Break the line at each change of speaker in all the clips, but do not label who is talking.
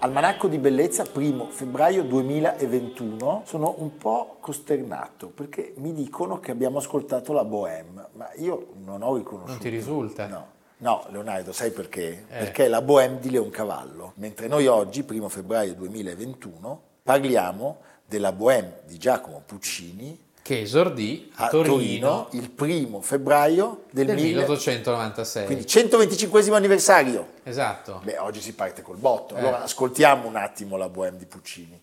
Almanacco di bellezza, primo febbraio 2021. Sono un po' costernato perché mi dicono che abbiamo ascoltato la Bohème, ma io non ho riconosciuto.
Non ti risulta?
No. No, Leonardo, sai perché? Eh. Perché è la Bohème di Leoncavallo. Mentre noi oggi, primo febbraio 2021, parliamo della Bohème di Giacomo Puccini
che esordì a, a Torino, Torino,
il primo febbraio del,
del 1896.
Quindi 125 anniversario.
Esatto.
Beh, oggi si parte col botto. Eh. Allora ascoltiamo un attimo la Bohème di Puccini.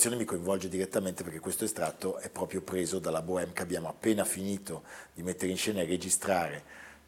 Citazione mi coinvolge direttamente perché questo estratto è proprio preso dalla Bohème che abbiamo appena finito di mettere in scena e registrare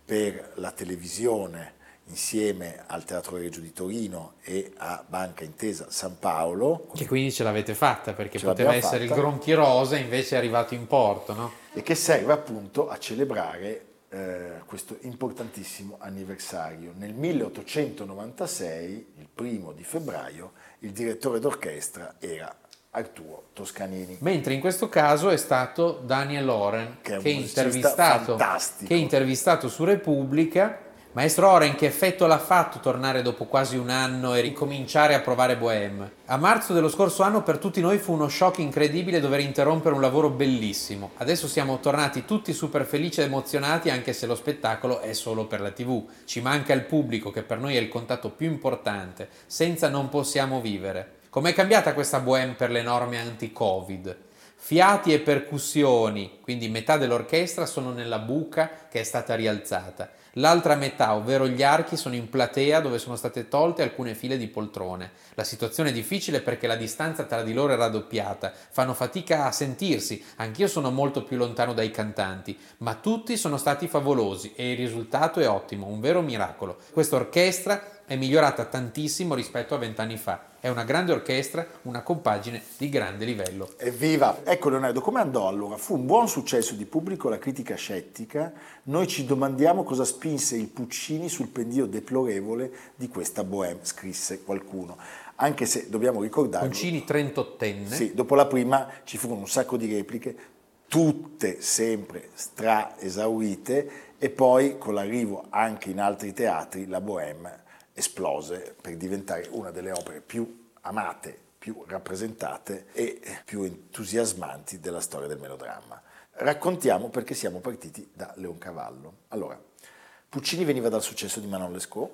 per la televisione insieme al Teatro Reggio di Torino e a Banca Intesa San Paolo.
Che quindi ce l'avete fatta perché poteva essere fatta. il Gronchi Rosa invece è arrivato in porto, no?
E che serve appunto a celebrare eh, questo importantissimo anniversario. Nel 1896, il primo di febbraio, il direttore d'orchestra era Arturo Toscanini.
Mentre in questo caso è stato Daniel Loren che, che, intervistato, che intervistato su Repubblica. Maestro Oren, che effetto l'ha fatto tornare dopo quasi un anno e ricominciare a provare Bohème? A marzo dello scorso anno per tutti noi fu uno shock incredibile dover interrompere un lavoro bellissimo. Adesso siamo tornati tutti super felici ed emozionati anche se lo spettacolo è solo per la tv. Ci manca il pubblico che per noi è il contatto più importante. Senza non possiamo vivere. Com'è cambiata questa Bohème per le norme anti-Covid? Fiati e percussioni, quindi metà dell'orchestra, sono nella buca che è stata rialzata. L'altra metà, ovvero gli archi, sono in platea dove sono state tolte alcune file di poltrone. La situazione è difficile perché la distanza tra di loro è raddoppiata, fanno fatica a sentirsi, anch'io sono molto più lontano dai cantanti, ma tutti sono stati favolosi e il risultato è ottimo, un vero miracolo. Questa orchestra è migliorata tantissimo rispetto a vent'anni fa. È una grande orchestra, una compagine di grande livello.
Evviva! Ecco Leonardo, come andò allora? Fu un buon successo di pubblico la critica scettica. Noi ci domandiamo cosa spinse il Puccini sul pendio deplorevole di questa bohème, scrisse qualcuno. Anche se dobbiamo ricordare...
Puccini 38enne.
Sì, dopo la prima ci furono un sacco di repliche, tutte sempre stra esaurite, e poi con l'arrivo anche in altri teatri la bohème esplose per diventare una delle opere più amate, più rappresentate e più entusiasmanti della storia del melodramma. Raccontiamo perché siamo partiti da Leoncavallo. Allora, Puccini veniva dal successo di Manon Lescaut,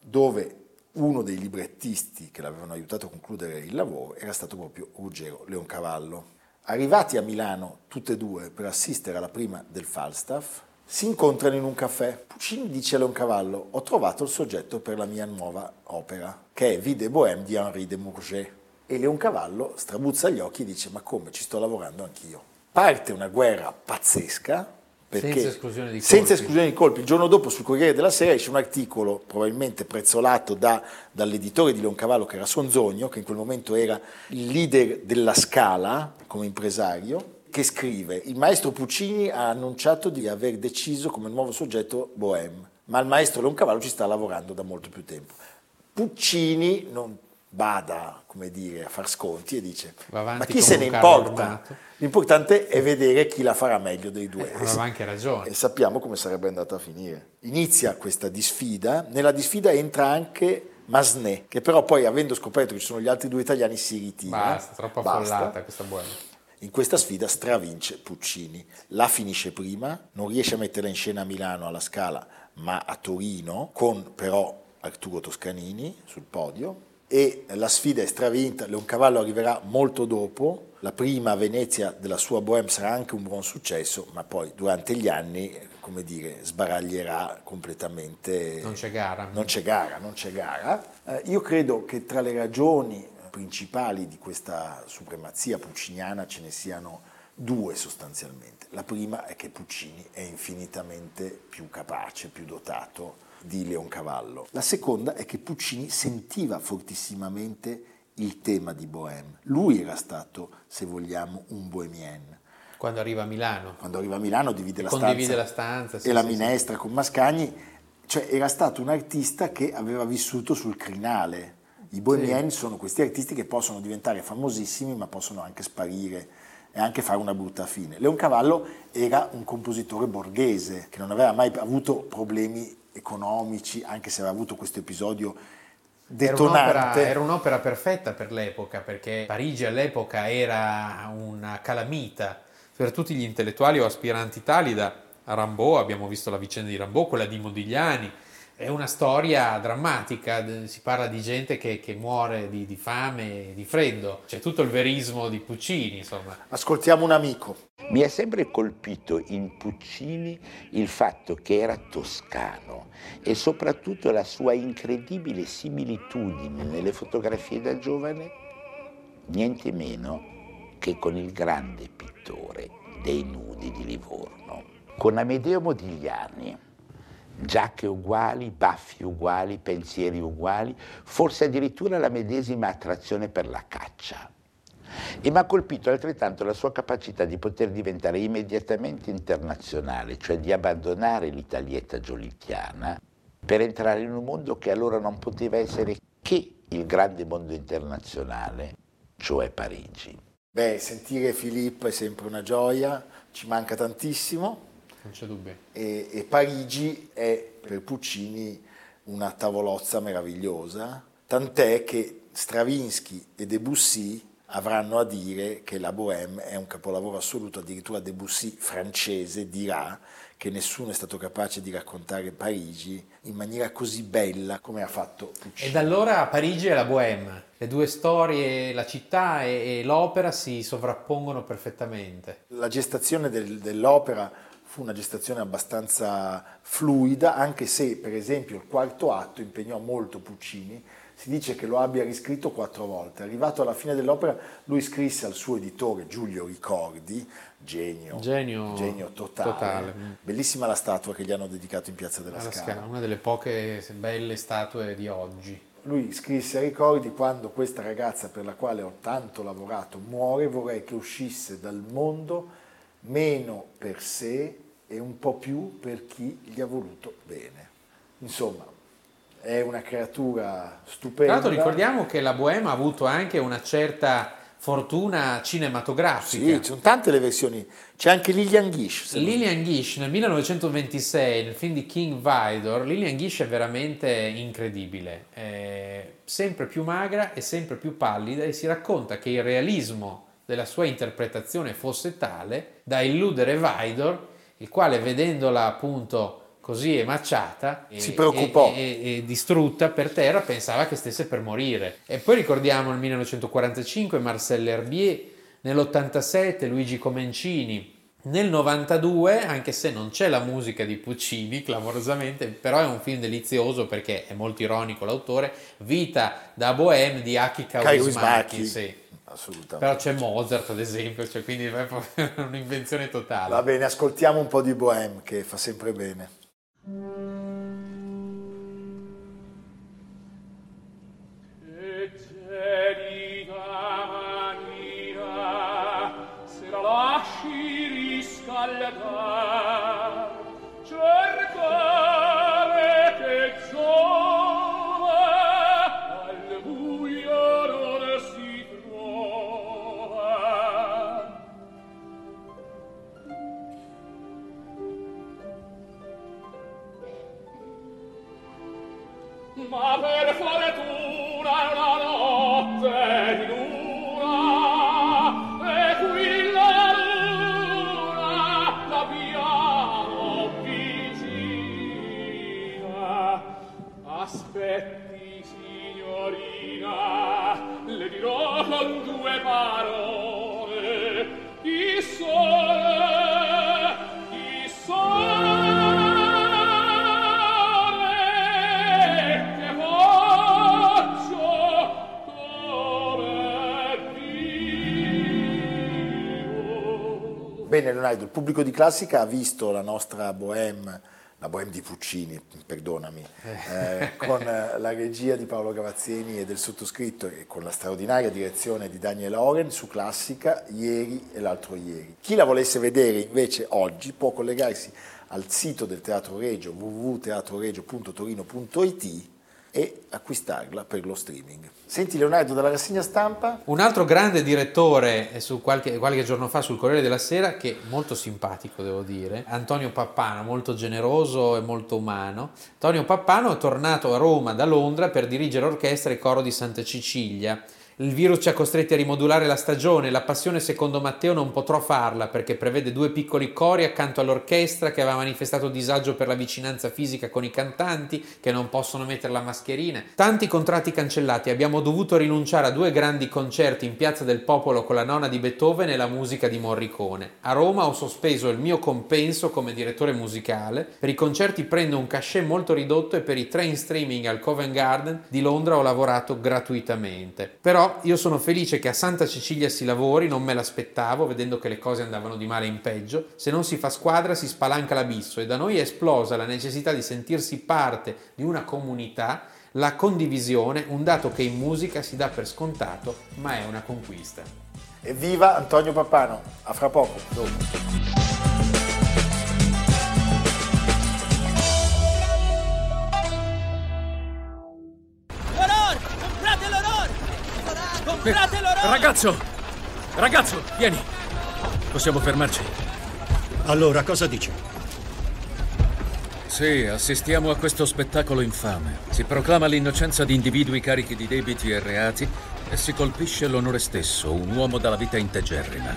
dove uno dei librettisti che l'avevano aiutato a concludere il lavoro era stato proprio Ruggero Leoncavallo. Arrivati a Milano tutte e due per assistere alla prima del Falstaff, si incontrano in un caffè. Puccini dice a Leoncavallo: Ho trovato il soggetto per la mia nuova opera, che è Vide Bohème di Henri de Mourget. E Leoncavallo strabuzza gli occhi e dice: Ma come ci sto lavorando anch'io? Parte una guerra pazzesca.
senza esclusione di colpi.
Senza esclusione di colpi. Il giorno dopo sul Corriere della Sera esce un articolo, probabilmente prezzolato da, dall'editore di Leoncavallo, che era Sonzogno, che in quel momento era il leader della Scala come impresario, che scrive il maestro Puccini ha annunciato di aver deciso come nuovo soggetto Bohème, ma il maestro Leoncavallo ci sta lavorando da molto più tempo. Puccini non bada come dire, a far sconti e dice ma chi se ne importa? L'importante è vedere chi la farà meglio dei due.
Eh, aveva anche ragione.
E sappiamo come sarebbe andata a finire. Inizia questa disfida, nella disfida entra anche Masné, che però poi avendo scoperto che ci sono gli altri due italiani si ritira.
Basta, troppo affollata questa buona.
In questa sfida stravince Puccini, la finisce prima, non riesce a metterla in scena a Milano alla Scala, ma a Torino, con però Arturo Toscanini sul podio, e la sfida è stravinta, Leoncavallo arriverà molto dopo, la prima a Venezia della sua Bohème sarà anche un buon successo, ma poi durante gli anni, come dire, sbaraglierà completamente.
Non c'è gara.
Non c'è gara, non c'è gara. Eh, io credo che tra le ragioni principali di questa supremazia pucciniana ce ne siano due sostanzialmente. La prima è che Puccini è infinitamente più capace, più dotato di Leoncavallo. La seconda è che Puccini sentiva fortissimamente il tema di Bohème. Lui era stato, se vogliamo, un bohemien.
Quando arriva a Milano.
Quando arriva a Milano divide, la stanza,
la stanza sì,
e la minestra sì. con Mascagni. Cioè era stato un artista che aveva vissuto sul crinale. I bohemien sono questi artisti che possono diventare famosissimi ma possono anche sparire e anche fare una brutta fine. Leoncavallo era un compositore borghese che non aveva mai avuto problemi economici, anche se aveva avuto questo episodio detonante.
Era un'opera, era un'opera perfetta per l'epoca, perché Parigi all'epoca era una calamita per tutti gli intellettuali o aspiranti tali da Rimbaud, abbiamo visto la vicenda di Rimbaud, quella di Modigliani, è una storia drammatica, si parla di gente che, che muore di, di, fame, di freddo, c'è tutto il verismo di Puccini, insomma.
Ascoltiamo un amico.
Mi ha sempre colpito in Puccini il fatto che era toscano e soprattutto la sua incredibile similitudine nelle fotografie da giovane, niente meno che con il grande pittore dei nudi di Livorno, con Amedeo Modigliani giacche uguali, baffi uguali, pensieri uguali, forse addirittura la medesima attrazione per la caccia. E mi ha colpito altrettanto la sua capacità di poter diventare immediatamente internazionale, cioè di abbandonare l'italietta giolittiana per entrare in un mondo che allora non poteva essere che il grande mondo internazionale, cioè Parigi.
Beh, sentire Filippo è sempre una gioia, ci manca tantissimo.
Non c'è dubbio.
E, e Parigi è per Puccini una tavolozza meravigliosa, tant'è che Stravinsky e Debussy avranno a dire che la Bohème è un capolavoro assoluto, addirittura Debussy francese dirà che nessuno è stato capace di raccontare Parigi in maniera così bella come ha fatto Puccini.
E da allora Parigi e la Bohème, le due storie, la città e, l'opera si sovrappongono perfettamente.
La gestazione del, dell'opera fu una gestazione abbastanza fluida, anche se per esempio il quarto atto impegnò molto Puccini, si dice che lo abbia riscritto quattro volte. Arrivato alla fine dell'opera, lui scrisse al suo editore Giulio Ricordi, genio,
genio,
genio totale. totale. Bellissima la statua che gli hanno dedicato in Piazza della Scala. Scala.
Una delle poche belle statue di oggi.
Lui scrisse a Ricordi quando questa ragazza per la quale ho tanto lavorato muore, vorrei che uscisse dal mondo meno per sé e un po' più per chi gli ha voluto bene. Insomma, è una creatura stupenda.
Tra l'altro ricordiamo che la Bohème ha avuto anche una certa fortuna cinematografica.
Sì, ci sono tante le versioni. C'è anche Lillian Gish.
Lillian Gish nel 1926, nel film di King Vidor, Lillian Gish è veramente incredibile. È sempre più magra e sempre più pallida e si racconta che il realismo della sua interpretazione fosse tale da illudere Vidor il quale vedendola appunto così emacciata
si preoccupò.
e, e, e, distrutta per terra pensava che stesse per morire. E poi ricordiamo il 1945 Marcel Herbier nell'87 Luigi Comencini nel 92 anche se non c'è la musica di Puccini clamorosamente però è un film delizioso perché è molto ironico l'autore Vita da Bohème di Aki Kaurismäki sì
assolutamente.
Però c'è Mozart, ad esempio, cioè, quindi è un'invenzione totale.
Va bene, ascoltiamo un po' di Bohème, che fa sempre bene.
Ma
per Leonardo, il pubblico di classica ha visto la nostra bohème la Bohème di Puccini, perdonami, eh, con eh, la regia di Paolo Gavazzeni e del sottoscritto e con la straordinaria direzione di Daniel Oren su Classica ieri e l'altro ieri. Chi la volesse vedere invece oggi può collegarsi al sito del Teatro Regio www.teatroregio.torino.it e acquistarla per lo streaming. Senti Leonardo dalla rassegna stampa.
Un altro grande direttore eh, qualche, qualche, giorno fa sul Corriere della Sera, che è molto simpatico devo dire, Antonio Pappano, molto generoso e molto umano. Antonio Pappano è tornato a Roma da Londra per dirigere orchestra e coro di Santa Cecilia il virus ci ha costretti a rimodulare la stagione, la passione secondo Matteo non potrò farla perché prevede due piccoli cori accanto all'orchestra che aveva manifestato disagio per la vicinanza fisica con i cantanti che non possono mettere la mascherina. Tanti contratti cancellati, abbiamo dovuto rinunciare a due grandi concerti in Piazza del Popolo con la nonna di Beethoven e la musica di Morricone. A Roma ho sospeso il mio compenso come direttore musicale, per i concerti prendo un cachet molto ridotto e per i train streaming al Covent Garden di Londra ho lavorato gratuitamente. Però io sono felice che a Santa Cecilia si lavori, non me l'aspettavo, vedendo che le cose andavano di male in peggio. Se non si fa squadra si spalanca l'abisso e da noi è esplosa la necessità di sentirsi parte di una comunità, la condivisione, un dato che in musica si dà per scontato, ma è una conquista.
Evviva Antonio Pappano, a fra poco. Dopo.
Comprate Ragazzo! Ragazzo, vieni! Possiamo fermarci.
Allora, cosa dici?
Sì, assistiamo a questo spettacolo infame. Si proclama l'innocenza di individui carichi di debiti e reati e si colpisce l'onore stesso, un uomo dalla vita integerrima.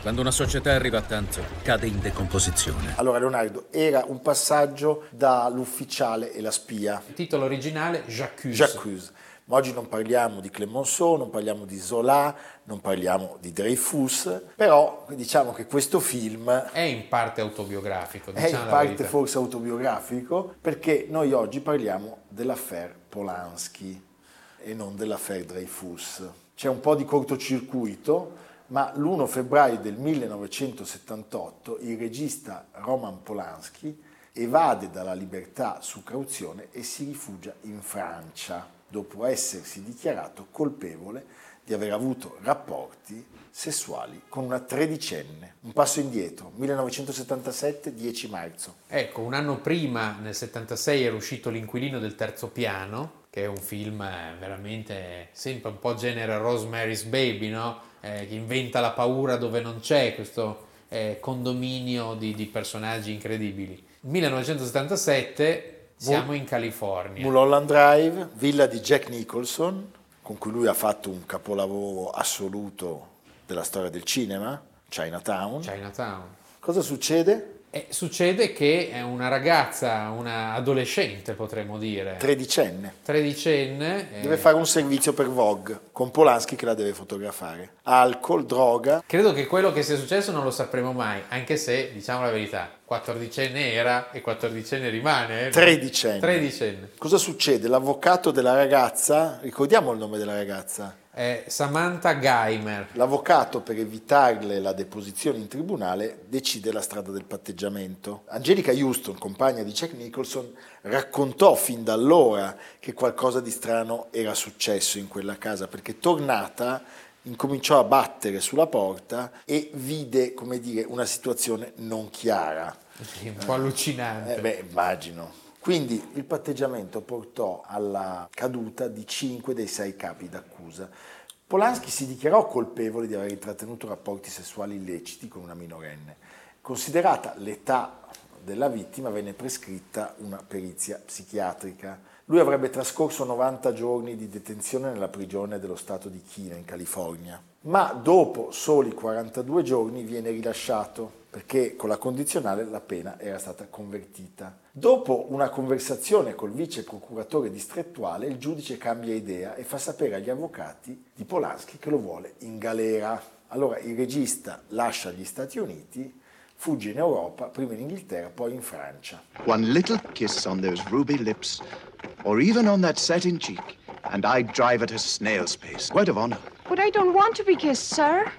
Quando una società arriva a tanto, cade in decomposizione.
Allora, Leonardo, era un passaggio dall'ufficiale e la spia.
Il titolo originale, J'accuse.
J'accuse. Ma oggi non parliamo di Clemenceau, non parliamo di Zola, non parliamo di Dreyfus, però diciamo che questo film
è in parte autobiografico.
Diciamo è in parte forse autobiografico perché noi oggi parliamo dell'affaire Polanski e non dell'affaire Dreyfus. C'è un po' di cortocircuito, ma l'1 febbraio del 1978 il regista Roman Polanski evade dalla libertà su cauzione e si rifugia in Francia dopo essersi dichiarato colpevole di aver avuto rapporti sessuali con una tredicenne. Un passo indietro, 1977, 10 marzo.
Ecco, un anno prima, nel 76, era uscito L'inquilino del terzo piano, che è un film eh, veramente sempre un po' genere Rosemary's Baby, no? Eh, che inventa la paura dove non c'è questo eh, condominio di, di personaggi incredibili. 1977 siamo in California.
Mulholland Drive, villa di Jack Nicholson, con cui lui ha fatto un capolavoro assoluto della storia del cinema, Chinatown.
Chinatown.
Cosa succede?
E succede che è una ragazza, una adolescente potremmo dire.
Tredicenne.
Tredicenne.
Eh. Deve fare un servizio per Vogue, con Polanski che la deve fotografare. Alcol, droga.
Credo che quello che sia successo non lo sapremo mai, anche se, diciamo la verità, quattordicenne era e quattordicenne rimane.
Eh? Tredicenne.
Tredicenne.
Cosa succede? L'avvocato della ragazza, ricordiamo il nome della ragazza?
È Samantha Geimer.
L'avvocato, per evitarle la deposizione in tribunale, decide la strada del patteggiamento. Angelica Houston, compagna di Jack Nicholson, raccontò fin da allora che qualcosa di strano era successo in quella casa, perché tornata incominciò a battere sulla porta e vide, come dire, una situazione non chiara.
Un po' allucinante.
Eh, beh, immagino. Quindi il patteggiamento portò alla caduta di cinque dei sei capi d'accusa. Polanski si dichiarò colpevole di aver intrattenuto rapporti sessuali illeciti con una minorenne. Considerata l'età della vittima, venne prescritta una perizia psichiatrica. Lui avrebbe trascorso 90 giorni di detenzione nella prigione dello stato di Kina, in California, ma dopo soli 42 giorni viene rilasciato perché con la condizionale la pena era stata convertita. Dopo una conversazione col vice procuratore distrettuale, il giudice cambia idea e fa sapere agli avvocati di Polanski che lo vuole in galera. Allora il regista lascia gli Stati Uniti, fugge in Europa, prima in Inghilterra, poi in Francia.
One little kiss on those ruby lips, or even on that satin cheek, and I'd drive at a snail's pace. Word of honor.
But I don't want to be kissed, sir.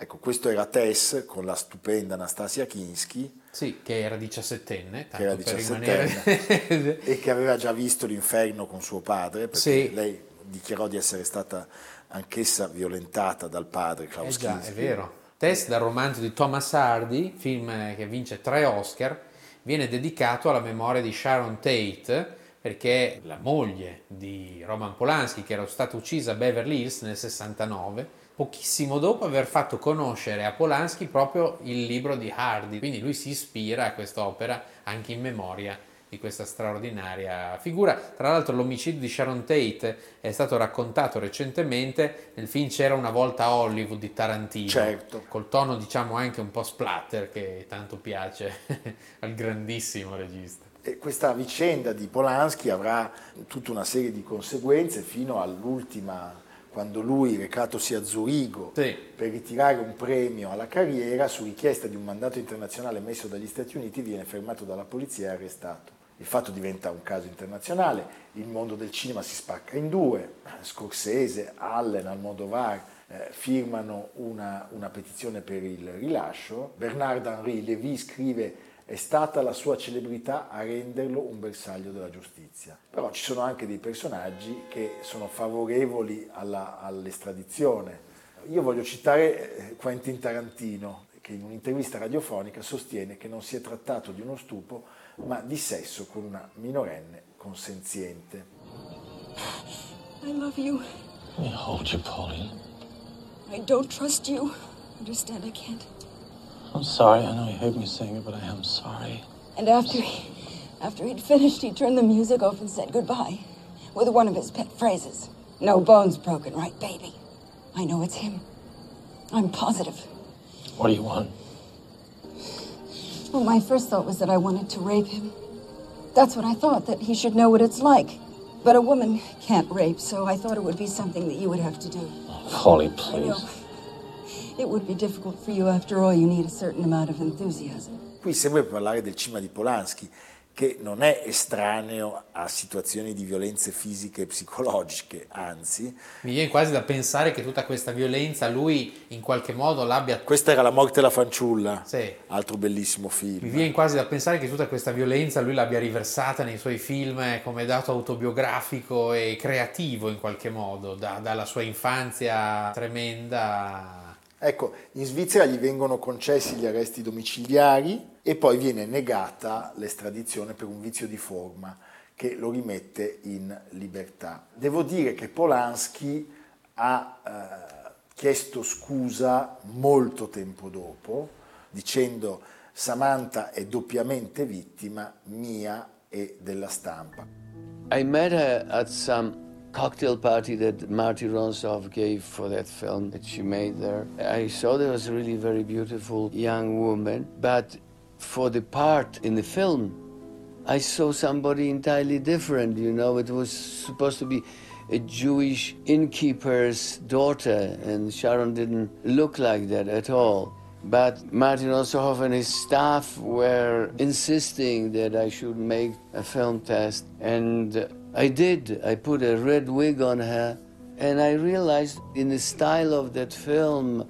Ecco, questo era Tess con la stupenda Anastasia Kinski.
Sì, che era diciassettenne.
Che era diciassettenne rimanere... e che aveva già visto l'inferno con suo padre, perché sì. lei dichiarò di essere stata anch'essa violentata dal padre Klaus
eh già,
Kinski.
è vero. Tess dal romanzo di Thomas Hardy, film che vince tre Oscar, viene dedicato alla memoria di Sharon Tate, perché la moglie di Roman Polanski, che era stata uccisa a Beverly Hills nel 69, pochissimo dopo aver fatto conoscere a Polanski proprio il libro di Hardy, quindi lui si ispira a quest'opera anche in memoria di questa straordinaria figura. Tra l'altro l'omicidio di Sharon Tate è stato raccontato recentemente nel film C'era una volta a Hollywood di Tarantino,
certo.
col tono diciamo anche un po' splatter che tanto piace al grandissimo regista.
E questa vicenda di Polanski avrà tutta una serie di conseguenze fino all'ultima quando lui, recatosi a Zurigo sì. per ritirare un premio alla carriera, su richiesta di un mandato internazionale messo dagli Stati Uniti, viene fermato dalla polizia e arrestato. Il fatto diventa un caso internazionale, il mondo del cinema si spacca in due, Scorsese, Allen, Almodovar eh, firmano una, una petizione per il rilascio, Bernard-Henri Lévy scrive è stata la sua celebrità a renderlo un bersaglio della giustizia. Però ci sono anche dei personaggi che sono favorevoli alla, all'estradizione. Io voglio citare eh, Quentin Tarantino, che in un'intervista radiofonica sostiene che non si è trattato di uno stupo, ma di sesso con una minorenne consenziente.
I love you.
Let me hold you, Pauline.
I don't trust you. Understand, I can't.
I'm sorry. I know you hate me saying it, but I am sorry.
And after he, after he'd finished, he turned the music off and said goodbye with one of his pet phrases. No bones broken, right, baby? I know it's him. I'm positive.
What do you want?
Well, my first thought was that I wanted to rape him. That's what I thought, that he should know what it's like. But a woman can't rape, so I thought it would be something that you would have to do.
Oh, Holly, please.
It would be difficult for you. After all, you need a certain amount of enthusiasm.
Qui sempre parlare del cinema di Polanski, che non è estraneo a situazioni di violenze fisiche e psicologiche, anzi.
Mi viene quasi da pensare che tutta questa violenza lui in qualche modo l'abbia...
Questa era La morte della fanciulla,
sì.
altro bellissimo film.
Mi viene quasi da pensare che tutta questa violenza lui l'abbia riversata nei suoi film come dato autobiografico e creativo in qualche modo, da, dalla sua infanzia tremenda
Ecco, in Svizzera gli vengono concessi gli arresti domiciliari e poi viene negata l'estradizione per un vizio di forma che lo rimette in libertà. Devo dire che Polanski ha eh, chiesto scusa molto tempo dopo, dicendo Samantha è doppiamente vittima mia e della stampa.
I met her at some cocktail party that Marty Ronsoff gave for that film that she made there. I saw there was a really very beautiful young woman, but for the part in the film, I saw somebody entirely different. You know, it was supposed to be a Jewish innkeeper's daughter, and Sharon didn't look like that at all. But Martin Ossoff and his staff were insisting that I should make a film test, and I did. I put a red wig on her, and I realized in the style of that film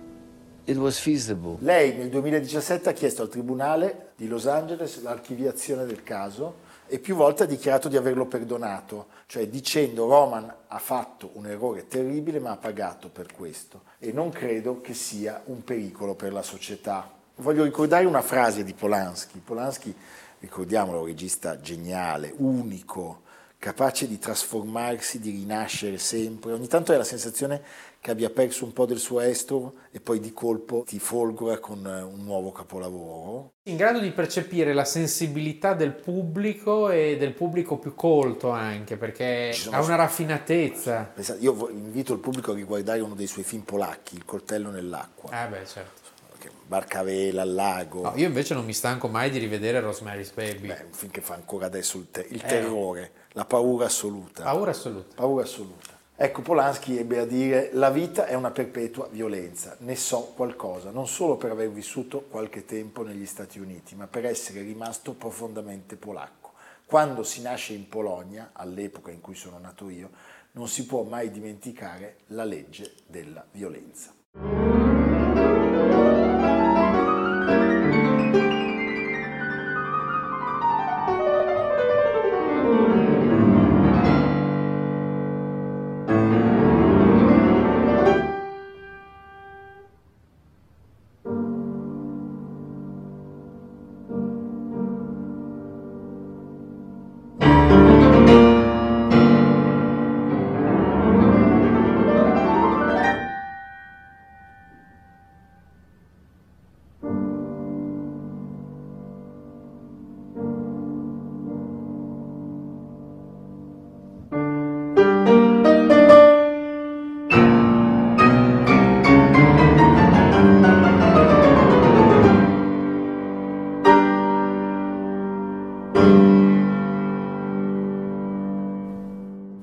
it was feasible.
Lei nel 2017 ha chiesto al Tribunale di Los Angeles l'archiviazione del caso e più volte ha dichiarato di averlo perdonato, cioè dicendo Roman ha fatto un errore terribile ma ha pagato per questo e non credo che sia un pericolo per la società. Voglio ricordare una frase di Polanski. Polanski, ricordiamolo, regista geniale, unico, capace di trasformarsi, di rinascere sempre. Ogni tanto hai la sensazione che abbia perso un po' del suo estro e poi di colpo ti folgora con eh, un nuovo capolavoro.
In grado di percepire la sensibilità del pubblico e del pubblico più colto anche, perché ha una raffinatezza.
Io invito il pubblico a riguardare uno dei suoi film polacchi, Il coltello nell'acqua.
Ah beh, certo.
Anche Barcavela, al lago.
No, io invece non mi stanco mai di rivedere Rosemary's Baby.
Beh, finché fa ancora adesso il, te- il eh. terrore, la paura assoluta.
Paura assoluta.
Paura assoluta. Ecco, Polanski ebbe a dire la vita è una perpetua violenza, ne so qualcosa, non solo per aver vissuto qualche tempo negli Stati Uniti, ma per essere rimasto profondamente polacco. Quando si nasce in Polonia, all'epoca in cui sono nato io, non si può mai dimenticare la legge della violenza.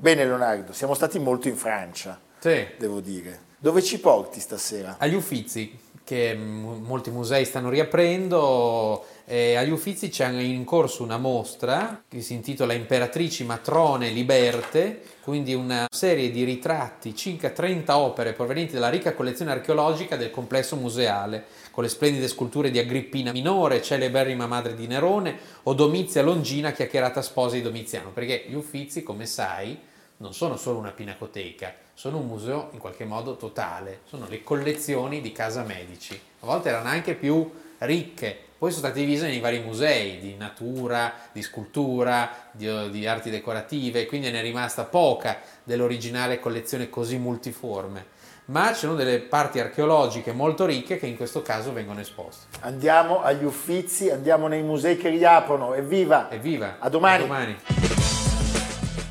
Bene Leonardo, siamo stati molto in Francia,
sì.
devo dire. Dove ci porti stasera?
Agli Uffizi, che molti musei stanno riaprendo. E agli Uffizi c'è in corso una mostra che si intitola Imperatrici Matrone Liberte, quindi una serie di ritratti, circa 30 opere provenienti dalla ricca collezione archeologica del complesso museale, con le splendide sculture di Agrippina Minore, celeberrima madre di Nerone, o Domizia Longina, chiacchierata sposa di Domiziano, perché gli Uffizi, come sai, non sono solo una pinacoteca, sono un museo in qualche modo totale, sono le collezioni di casa Medici. A volte erano anche più ricche, poi sono state divise nei vari musei di natura, di scultura, di, di arti decorative, quindi ne è rimasta poca dell'originale collezione così multiforme. Ma ci sono delle parti archeologiche molto ricche che in questo caso vengono esposte.
Andiamo agli uffizi, andiamo nei musei che riaprono. Evviva!
Evviva!
A domani!
A domani.